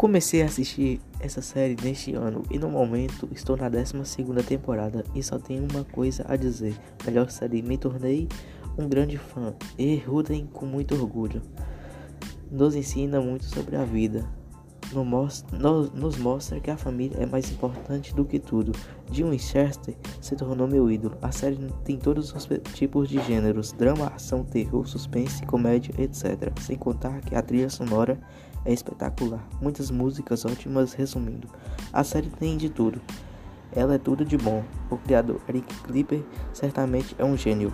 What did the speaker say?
Comecei a assistir essa série neste ano e no momento estou na 12 temporada e só tenho uma coisa a dizer. Melhor série, me tornei um grande fã e Ruden com muito orgulho. Nos ensina muito sobre a vida. Nos mostra que a família é mais importante do que tudo. Jim Winchester se tornou meu ídolo. A série tem todos os tipos de gêneros: drama, ação, terror, suspense, comédia, etc. Sem contar que a trilha sonora é espetacular. Muitas músicas ótimas. Resumindo, a série tem de tudo. Ela é tudo de bom. O criador Eric Clipper certamente é um gênio.